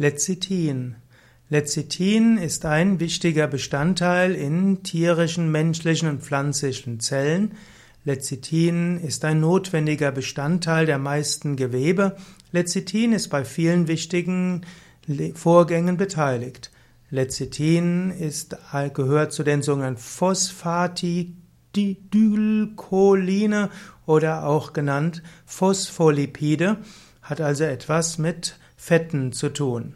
Lecithin. Lecithin ist ein wichtiger Bestandteil in tierischen, menschlichen und pflanzlichen Zellen. Lecithin ist ein notwendiger Bestandteil der meisten Gewebe. Lecithin ist bei vielen wichtigen Vorgängen beteiligt. Lecithin ist, gehört zu den sogenannten Phosphatidylcholine oder auch genannt Phospholipide, hat also etwas mit Fetten zu tun.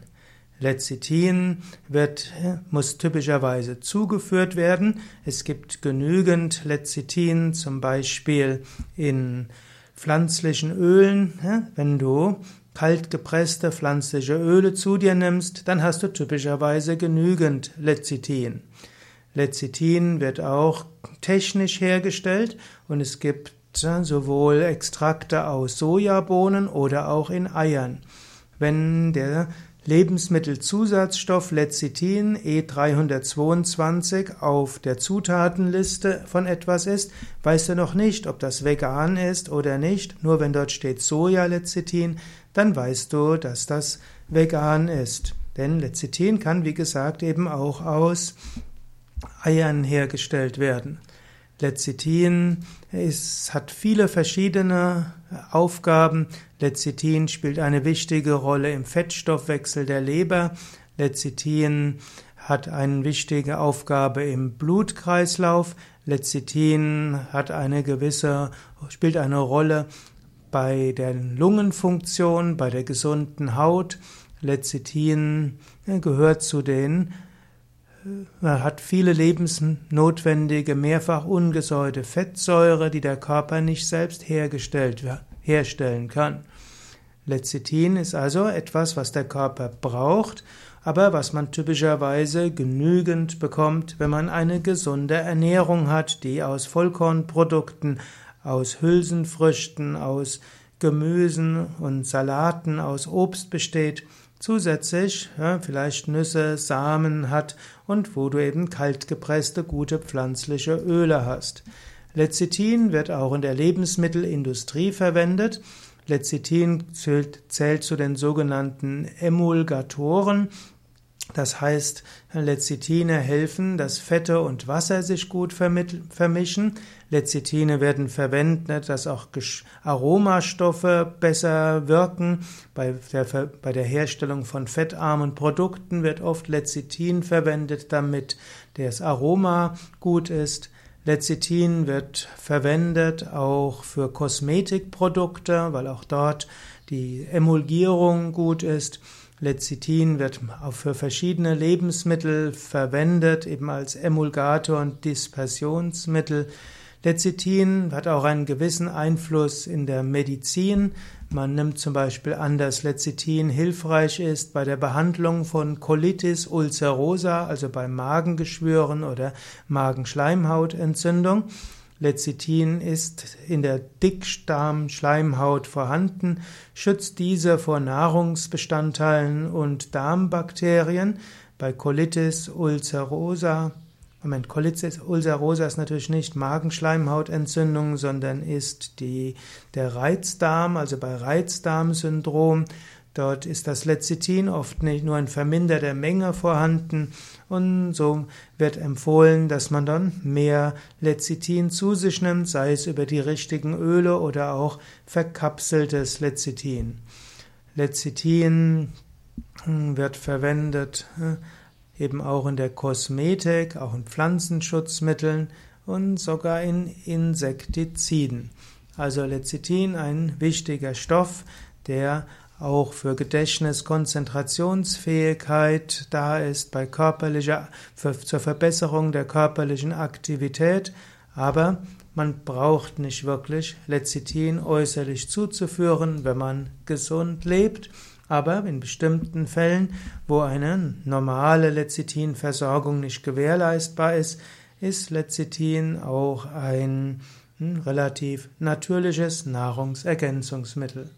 Lecithin wird, muss typischerweise zugeführt werden. Es gibt genügend Lecithin, zum Beispiel in pflanzlichen Ölen. Wenn du kalt gepresste pflanzliche Öle zu dir nimmst, dann hast du typischerweise genügend Lecithin. Lecithin wird auch technisch hergestellt und es gibt sowohl Extrakte aus Sojabohnen oder auch in Eiern. Wenn der Lebensmittelzusatzstoff Lecithin E322 auf der Zutatenliste von etwas ist, weißt du noch nicht, ob das vegan ist oder nicht. Nur wenn dort steht Soja-Lecithin, dann weißt du, dass das vegan ist. Denn Lecithin kann, wie gesagt, eben auch aus Eiern hergestellt werden. Lecithin ist, hat viele verschiedene Aufgaben. Lecithin spielt eine wichtige Rolle im Fettstoffwechsel der Leber. Lecithin hat eine wichtige Aufgabe im Blutkreislauf. Lecithin hat eine gewisse, spielt eine Rolle bei der Lungenfunktion, bei der gesunden Haut. Lecithin gehört zu den hat viele lebensnotwendige, mehrfach ungesäuerte Fettsäure, die der Körper nicht selbst hergestellt, herstellen kann. Lecithin ist also etwas, was der Körper braucht, aber was man typischerweise genügend bekommt, wenn man eine gesunde Ernährung hat, die aus Vollkornprodukten, aus Hülsenfrüchten, aus Gemüsen und Salaten, aus Obst besteht zusätzlich ja, vielleicht Nüsse, Samen hat und wo du eben kaltgepresste gute pflanzliche Öle hast. Lecithin wird auch in der Lebensmittelindustrie verwendet. Lecithin zählt, zählt zu den sogenannten Emulgatoren. Das heißt, Lecithine helfen, dass Fette und Wasser sich gut vermischen. Lecithine werden verwendet, dass auch Aromastoffe besser wirken. Bei der, bei der Herstellung von fettarmen Produkten wird oft Lecithin verwendet, damit das Aroma gut ist. Lecithin wird verwendet auch für Kosmetikprodukte, weil auch dort die Emulgierung gut ist. Lecithin wird auch für verschiedene Lebensmittel verwendet, eben als Emulgator und Dispersionsmittel. Lecithin hat auch einen gewissen Einfluss in der Medizin. Man nimmt zum Beispiel an, dass Lecithin hilfreich ist bei der Behandlung von Colitis ulcerosa, also bei Magengeschwüren oder Magenschleimhautentzündung. Lecithin ist in der Dickdarmschleimhaut vorhanden, schützt diese vor Nahrungsbestandteilen und Darmbakterien. Bei Colitis ulcerosa, Moment, Colitis ulcerosa ist natürlich nicht Magenschleimhautentzündung, sondern ist die, der Reizdarm, also bei Reizdarmsyndrom Dort ist das Lecithin oft nicht nur in verminderter Menge vorhanden und so wird empfohlen, dass man dann mehr Lecithin zu sich nimmt, sei es über die richtigen Öle oder auch verkapseltes Lecithin. Lecithin hm, wird verwendet äh, eben auch in der Kosmetik, auch in Pflanzenschutzmitteln und sogar in Insektiziden. Also Lecithin ein wichtiger Stoff, der auch für Gedächtnis, Konzentrationsfähigkeit da ist, bei körperlicher, für, zur Verbesserung der körperlichen Aktivität, aber man braucht nicht wirklich Lecithin äußerlich zuzuführen, wenn man gesund lebt. Aber in bestimmten Fällen, wo eine normale Lecithin-Versorgung nicht gewährleistbar ist, ist Lecithin auch ein hm, relativ natürliches Nahrungsergänzungsmittel.